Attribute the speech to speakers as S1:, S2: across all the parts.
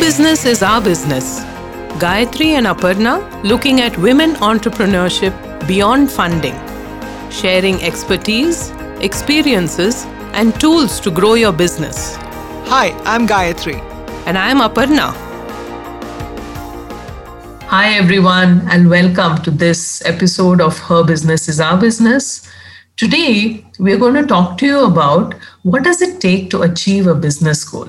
S1: business is our business. Gayatri and Aparna looking at women entrepreneurship beyond funding, sharing expertise, experiences, and tools to grow your business.
S2: Hi, I'm Gayatri.
S1: And I'm Aparna.
S3: Hi, everyone, and welcome to this episode of Her Business is Our Business. Today, we're going to talk to you about what does it take to achieve a business goal.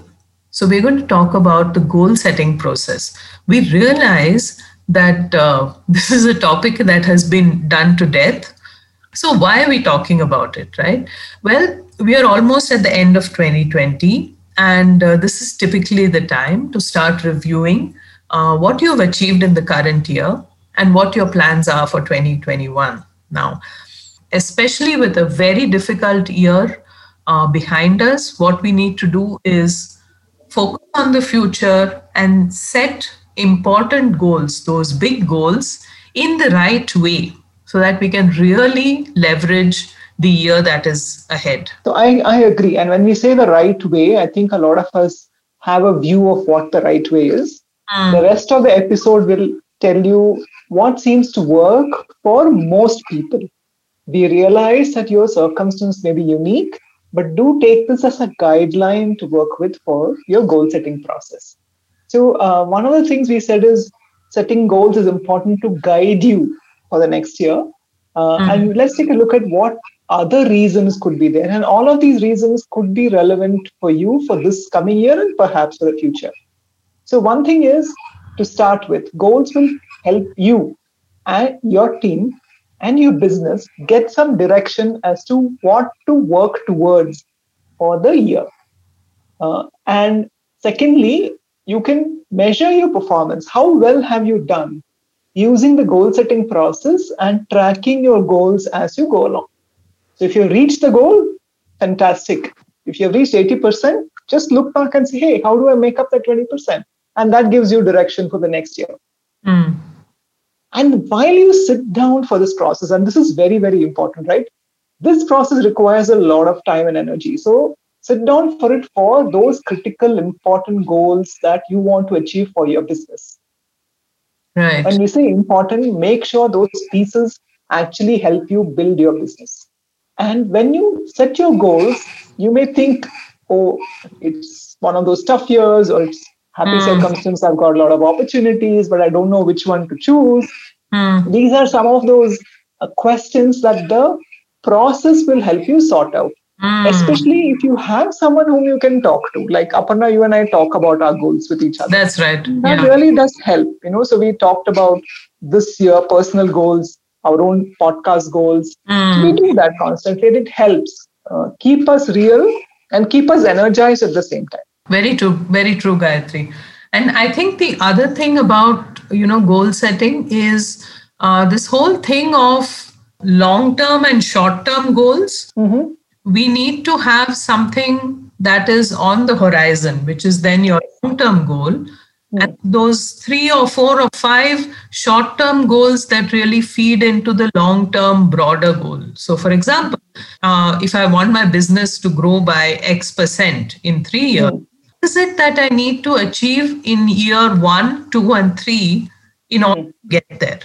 S3: So we're going to talk about the goal setting process. We realize that uh, this is a topic that has been done to death. So why are we talking about it, right? Well, we are almost at the end of 2020, and uh, this is typically the time to start reviewing uh, what you've achieved in the current year and what your plans are for 2021. Now, especially with a very difficult year uh, behind us, what we need to do is focus on the future and set important goals, those big goals, in the right way so that we can really leverage the year that is ahead.
S2: So I, I agree. And when we say the right way, I think a lot of us have a view of what the right way is. Mm. The rest of the episode will tell you what seems to work for most people. We realize that your circumstance may be unique but do take this as a guideline to work with for your goal setting process. So, uh, one of the things we said is setting goals is important to guide you for the next year. Uh, mm-hmm. And let's take a look at what other reasons could be there. And all of these reasons could be relevant for you for this coming year and perhaps for the future. So, one thing is to start with, goals will help you and your team and your business get some direction as to what to work towards for the year. Uh, and secondly, you can measure your performance. How well have you done using the goal setting process and tracking your goals as you go along? So if you reach the goal, fantastic. If you've reached 80%, just look back and say, hey, how do I make up that 20%? And that gives you direction for the next year. Mm. And while you sit down for this process, and this is very, very important, right? This process requires a lot of time and energy. So sit down for it for those critical, important goals that you want to achieve for your business.
S3: Right.
S2: When we say important, make sure those pieces actually help you build your business. And when you set your goals, you may think, oh, it's one of those tough years or it's happy mm. circumstance i've got a lot of opportunities but i don't know which one to choose mm. these are some of those uh, questions that the process will help you sort out mm. especially if you have someone whom you can talk to like aparna you and i talk about our goals with each other
S3: that's right
S2: that yeah. really does help you know so we talked about this year personal goals our own podcast goals mm. we do that constantly it helps uh, keep us real and keep us energized at the same time
S3: very true, very true, Gayatri. And I think the other thing about you know goal setting is uh, this whole thing of long term and short term goals. Mm-hmm. We need to have something that is on the horizon, which is then your long term goal. Mm-hmm. And those three or four or five short term goals that really feed into the long term broader goal. So, for example, uh, if I want my business to grow by X percent in three years, mm-hmm is it that I need to achieve in year one, two, and three in order to get there?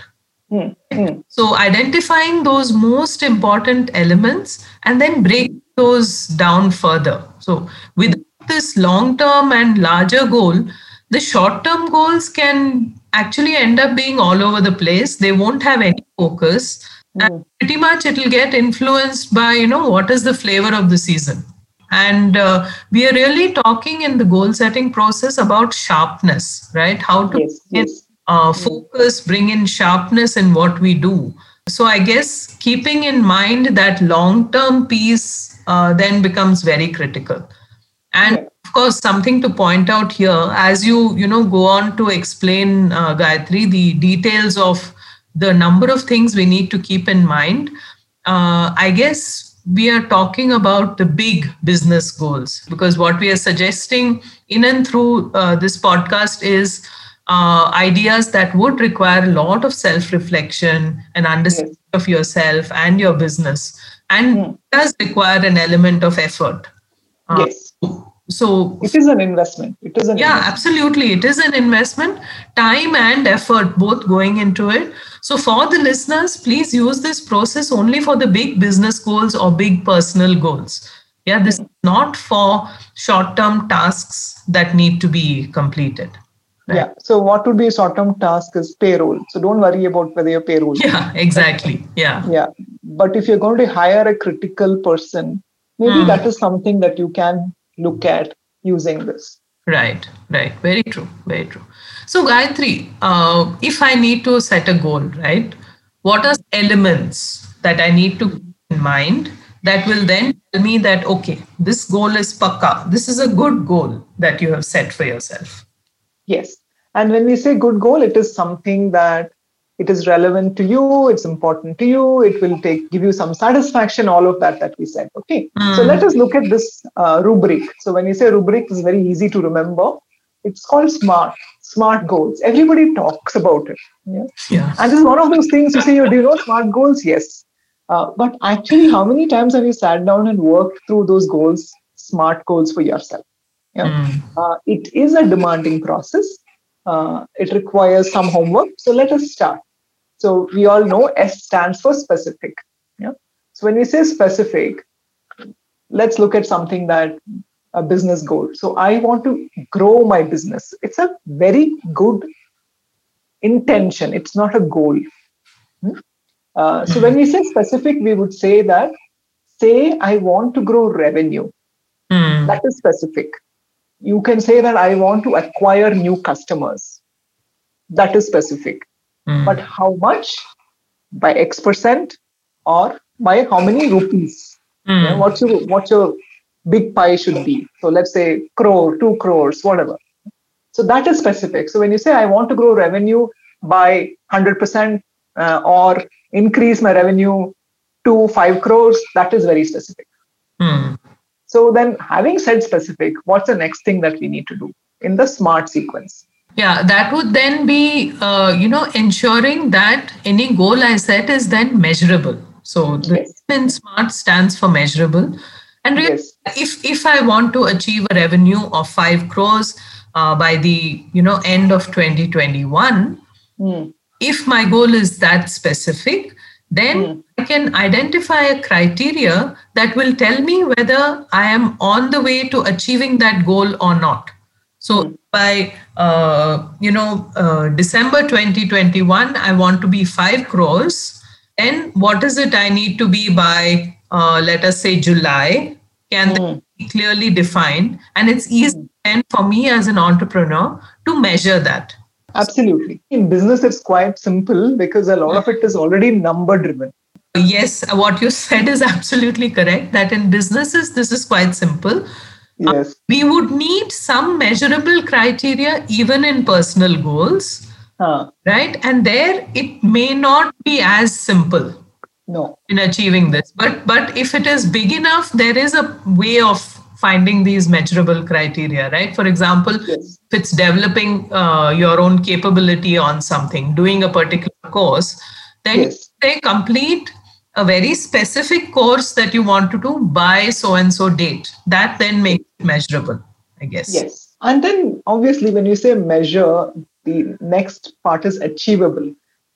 S3: Mm-hmm. So, identifying those most important elements and then break those down further. So, with this long term and larger goal, the short term goals can actually end up being all over the place. They won't have any focus. Mm-hmm. And pretty much it will get influenced by, you know, what is the flavor of the season and uh, we are really talking in the goal setting process about sharpness right how to yes, get yes. Uh, focus bring in sharpness in what we do so i guess keeping in mind that long term piece uh, then becomes very critical and yeah. of course something to point out here as you you know go on to explain uh, gayatri the details of the number of things we need to keep in mind uh, i guess we are talking about the big business goals because what we are suggesting in and through uh, this podcast is uh, ideas that would require a lot of self reflection and understanding yes. of yourself and your business and mm. does require an element of effort
S2: uh, yes
S3: so
S2: it is an investment. It is an
S3: yeah
S2: investment.
S3: absolutely. It is an investment. Time and effort both going into it. So for the listeners please use this process only for the big business goals or big personal goals. Yeah this is not for short term tasks that need to be completed.
S2: Right? yeah so what would be a short term task is payroll. So don't worry about whether your payroll
S3: yeah exactly. Yeah.
S2: Yeah but if you're going to hire a critical person maybe mm. that is something that you can look at using this.
S3: Right, right. Very true, very true. So, Gayatri, uh, if I need to set a goal, right, what are elements that I need to keep in mind that will then tell me that, okay, this goal is pakka, this is a good goal that you have set for yourself?
S2: Yes. And when we say good goal, it is something that it is relevant to you it's important to you it will take give you some satisfaction all of that that we said okay? Mm. so let us look at this uh, rubric. So when you say rubric it's very easy to remember. It's called smart smart goals. Everybody talks about it yeah, yeah. and this is one of those things you say do you know smart goals? Yes. Uh, but actually how many times have you sat down and worked through those goals smart goals for yourself? Yeah? Mm. uh, it is a demanding process uh, it requires some homework. So let us start. So we all know S stands for specific. Yeah. So when we say specific, let's look at something that a business goal. So I want to grow my business. It's a very good intention. It's not a goal. Hmm? Uh, so when we say specific, we would say that say I want to grow revenue. Mm. That is specific you can say that I want to acquire new customers. That is specific. Mm. But how much? By X percent or by how many rupees? Mm. What's your what's your big pie should be? So let's say crore, two crores, whatever. So that is specific. So when you say I want to grow revenue by 100% uh, or increase my revenue to 5 crores, that is very specific. Mm. So then having said specific, what's the next thing that we need to do in the smart sequence?
S3: Yeah, that would then be, uh, you know, ensuring that any goal I set is then measurable. So the yes. in SMART stands for measurable. And really, yes. if if I want to achieve a revenue of five crores uh, by the you know end of 2021, mm. if my goal is that specific, then mm. I can identify a criteria that will tell me whether I am on the way to achieving that goal or not. So mm. by uh, you know uh, December 2021, I want to be five crores. Then what is it I need to be by uh, let us say July? Can mm. be clearly defined, and it's easy hmm. then for me as an entrepreneur to measure that.
S2: Absolutely. In business, it's quite simple because a lot of it is already number driven.
S3: Yes, what you said is absolutely correct. That in businesses, this is quite simple.
S2: Yes. Uh,
S3: we would need some measurable criteria even in personal goals. Huh. Right. And there it may not be as simple.
S2: No.
S3: In achieving this. But but if it is big enough, there is a way of finding these measurable criteria, right? For example, yes. if it's developing uh, your own capability on something, doing a particular course, then yes. they complete a very specific course that you want to do by so and so date. That then makes it measurable, I guess.
S2: Yes. And then obviously, when you say measure, the next part is achievable.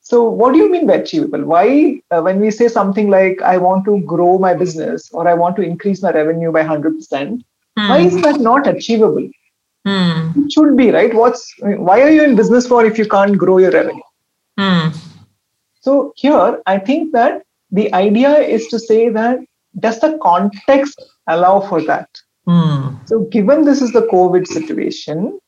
S2: So, what do you mean by achievable? Why, uh, when we say something like, I want to grow my business or I want to increase my revenue by 100%, mm. why is that not achievable? Mm. It should be, right? What's Why are you in business for if you can't grow your revenue? Mm. So, here, I think that the idea is to say that does the context allow for that? Hmm. So, given this is the COVID situation,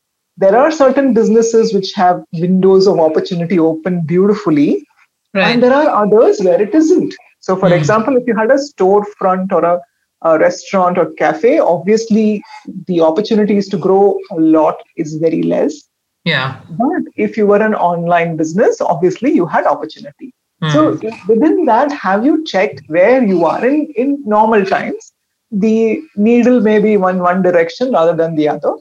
S2: there are certain businesses which have windows of opportunity open beautifully right. and there are others where it isn't so for mm. example if you had a storefront or a, a, restaurant or cafe obviously the opportunities to grow a lot is very less
S3: yeah
S2: but if you were an online business obviously you had opportunity mm. so within that have you checked where you are in in normal times the needle may be one one direction rather than the other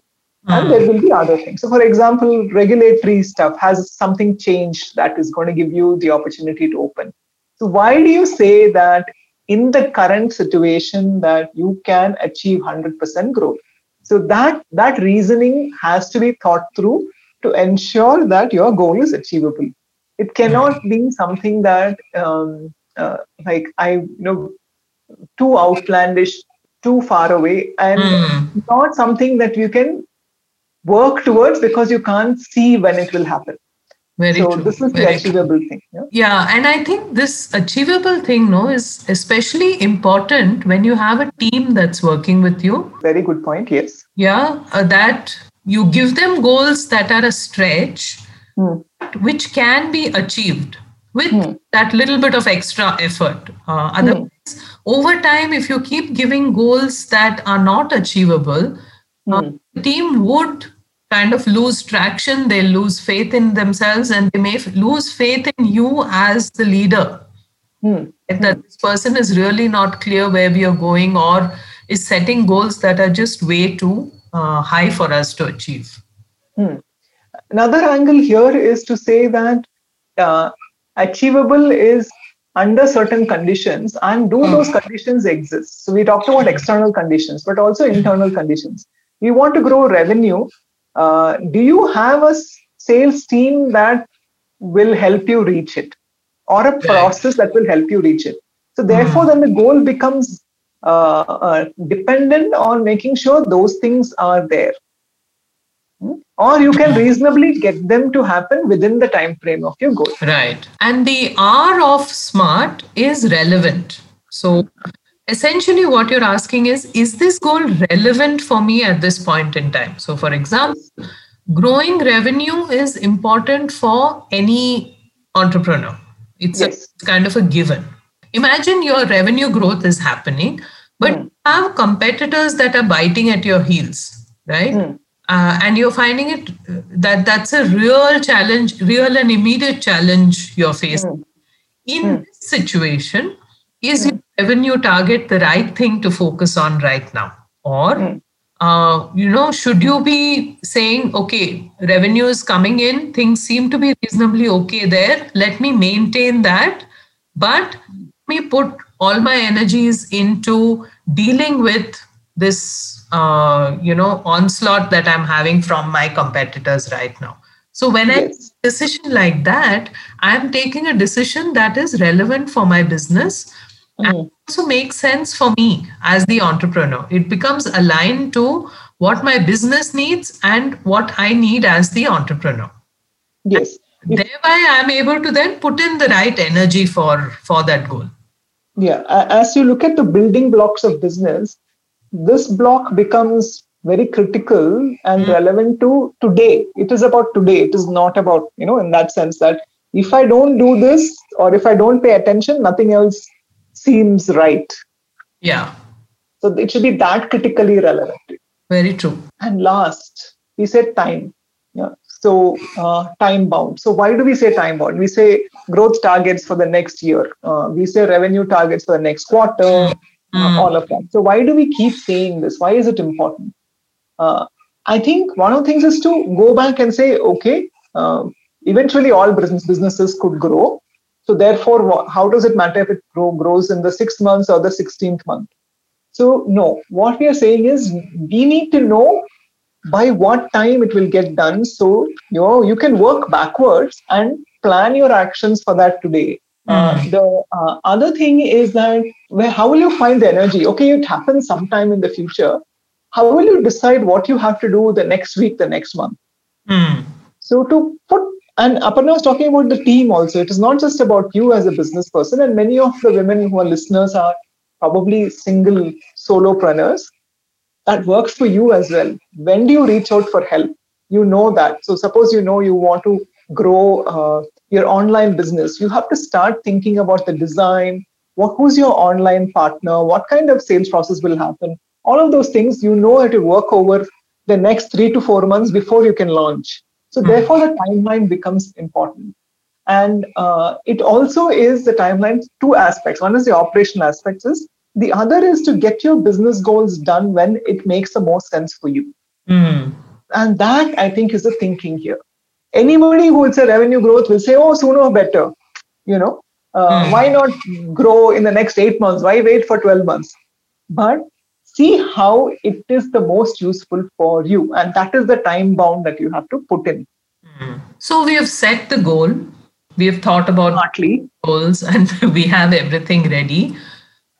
S2: and there will be other things. So, for example, regulatory stuff has something changed that is going to give you the opportunity to open. So, why do you say that in the current situation that you can achieve 100% growth? So that that reasoning has to be thought through to ensure that your goal is achievable. It cannot be something that um, uh, like I you know too outlandish, too far away, and mm. not something that you can work towards because you can't see when it will happen. Very so true. this is Very the achievable true. thing.
S3: Yeah? yeah, and I think this achievable thing, no, is especially important when you have a team that's working with you.
S2: Very good point. Yes.
S3: Yeah, uh, that you give them goals that are a stretch, mm. which can be achieved with mm. that little bit of extra effort. Uh, otherwise, mm. over time, if you keep giving goals that are not achievable, uh, hmm. Team would kind of lose traction, they lose faith in themselves, and they may lose faith in you as the leader. Hmm. That this person is really not clear where we are going or is setting goals that are just way too uh, high for us to achieve.
S2: Hmm. Another angle here is to say that uh, achievable is under certain conditions and do hmm. those conditions exist so we talked about external conditions but also internal conditions we want to grow revenue. Uh, do you have a sales team that will help you reach it? Or a process that will help you reach it? So therefore then the goal becomes uh, uh, dependent on making sure those things are there. Hmm? or you can reasonably get them to happen within the time frame of your goal.
S3: Right. And the r of smart is relevant. So essentially what you're asking is is this goal relevant for me at this point in time so for example growing revenue is important for any entrepreneur it's yes. a, kind of a given imagine your revenue growth is happening but mm. you have competitors that are biting at your heels right mm. uh, and you're finding it uh, that that's a real challenge real and immediate challenge you're facing mm. in hmm. this situation is mm. your revenue target the right thing to focus on right now or mm. uh, you know should you be saying okay revenue is coming in things seem to be reasonably okay there let me maintain that but let me put all my energies into dealing with this uh, you know onslaught that i'm having from my competitors right now so when yes. I make a decision like that, I am taking a decision that is relevant for my business mm. also makes sense for me as the entrepreneur. It becomes aligned to what my business needs and what I need as the entrepreneur.
S2: Yes.
S3: And thereby, I'm able to then put in the right energy for for that goal.
S2: Yeah. As you look at the building blocks of business, this block becomes very critical and mm. relevant to today. It is about today. It is not about, you know, in that sense that if I don't do this or if I don't pay attention, nothing else seems right.
S3: Yeah.
S2: So it should be that critically relevant.
S3: Very true.
S2: And last, we said time. Yeah. So uh, time bound. So why do we say time bound? We say growth targets for the next year. Uh, we say revenue targets for the next quarter. Mm. all of that. So why do we keep saying this? Why is it important? Uh, I think one of the things is to go back and say, okay, um, eventually all business businesses could grow so therefore, how does it matter if it grow, grows in the sixth month or the 16th month? So no, what we are saying is we need to know by what time it will get done. So you know you can work backwards and plan your actions for that today. Uh, the uh, other thing is that where how will you find the energy? Okay, it happens sometime in the future. How will you decide what you have to do the next week, the next month? Mm. So to put and Aparna was talking about the team also. It is not just about you as a business person, and many of the women who are listeners are probably single solopreneurs. That works for you as well. When do you reach out for help? You know that. So, suppose you know you want to grow uh, your online business, you have to start thinking about the design. What who's your online partner? What kind of sales process will happen? All of those things you know how to work over the next three to four months before you can launch so, hmm. therefore, the timeline becomes important. And uh, it also is the timeline, two aspects. One is the operational aspects, is the other is to get your business goals done when it makes the most sense for you. Mm. And that I think is the thinking here. Anybody who will say revenue growth will say, oh, sooner or better. You know, uh, mm. why not grow in the next eight months? Why wait for 12 months? But
S4: see how it is the most useful for you. And that is the time bound that you have to put in.
S3: Mm. So we have set the goal, we have thought about
S4: Partly.
S3: goals, and we have everything ready.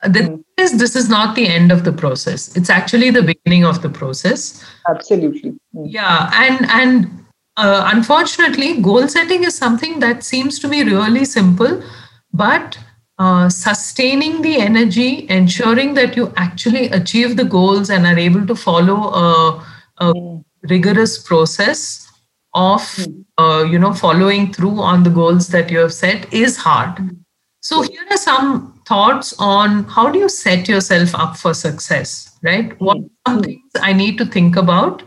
S3: The mm. is this is not the end of the process. It's actually the beginning of the process.
S4: Absolutely.
S3: Mm. Yeah, and and uh, unfortunately, goal setting is something that seems to be really simple, but uh, sustaining the energy, ensuring that you actually achieve the goals and are able to follow a, a mm. rigorous process of mm. uh, you know following through on the goals that you have set is hard. Mm. So here are some thoughts on how do you set yourself up for success, right? What are some hmm. things I need to think about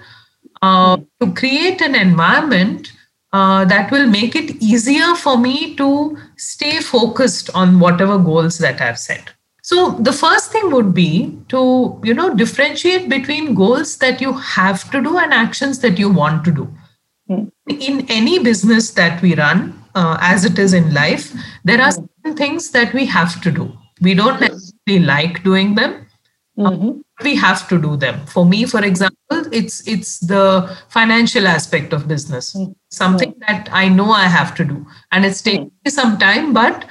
S3: uh, hmm. to create an environment uh, that will make it easier for me to stay focused on whatever goals that I've set. So the first thing would be to you know differentiate between goals that you have to do and actions that you want to do. Mm. In any business that we run, uh, as it is in life, there are mm. certain things that we have to do. We don't necessarily like doing them. Mm-hmm. We have to do them. For me, for example, it's it's the financial aspect of business. Mm-hmm. Something hmm. that I know I have to do, and it's taking mm-hmm. me some time, but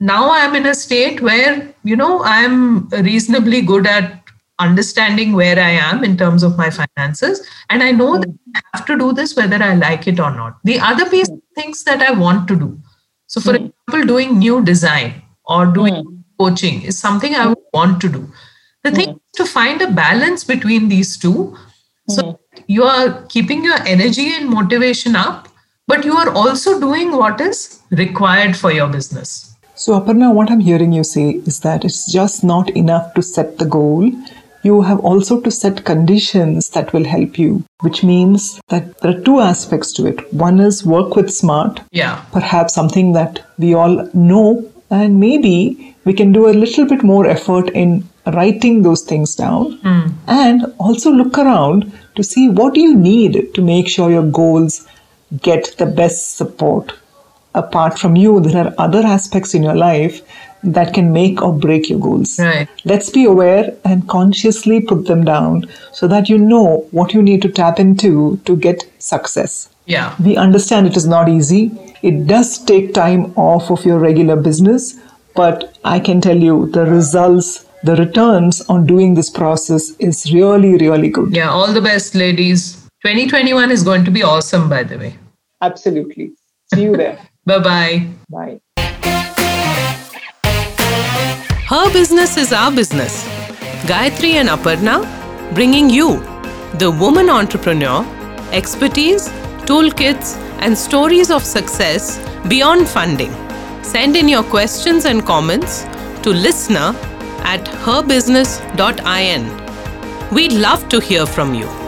S3: now I'm in a state where you know I'm reasonably good at understanding where I am in terms of my finances. And I know hmm. that I have to do this whether I like it or not. The other hmm. piece things that I want to do. So, for example, doing new design or doing coaching is something I would want to do. The thing is to find a balance between these two. So, hmm. you are keeping your energy and motivation up, but you are also doing what is required for your business.
S2: So, Aparna, what I'm hearing you say is that it's just not enough to set the goal you have also to set conditions that will help you, which means that there are two aspects to it. One is work with smart.
S3: Yeah.
S2: Perhaps something that we all know, and maybe we can do a little bit more effort in writing those things down mm. and also look around to see what you need to make sure your goals get the best support apart from you there are other aspects in your life that can make or break your goals.
S3: Right.
S2: Let's be aware and consciously put them down so that you know what you need to tap into to get success.
S3: Yeah.
S2: We understand it is not easy. It does take time off of your regular business, but I can tell you the results, the returns on doing this process is really, really good.
S3: Yeah, all the best, ladies. 2021 is going to be awesome, by the way.
S4: Absolutely. See you there.
S3: Bye-bye.
S4: Bye.
S5: Her business is our business. Gayatri and Aparna bringing you, the woman entrepreneur, expertise, toolkits, and stories of success beyond funding. Send in your questions and comments to listener at herbusiness.in. We'd love to hear from you.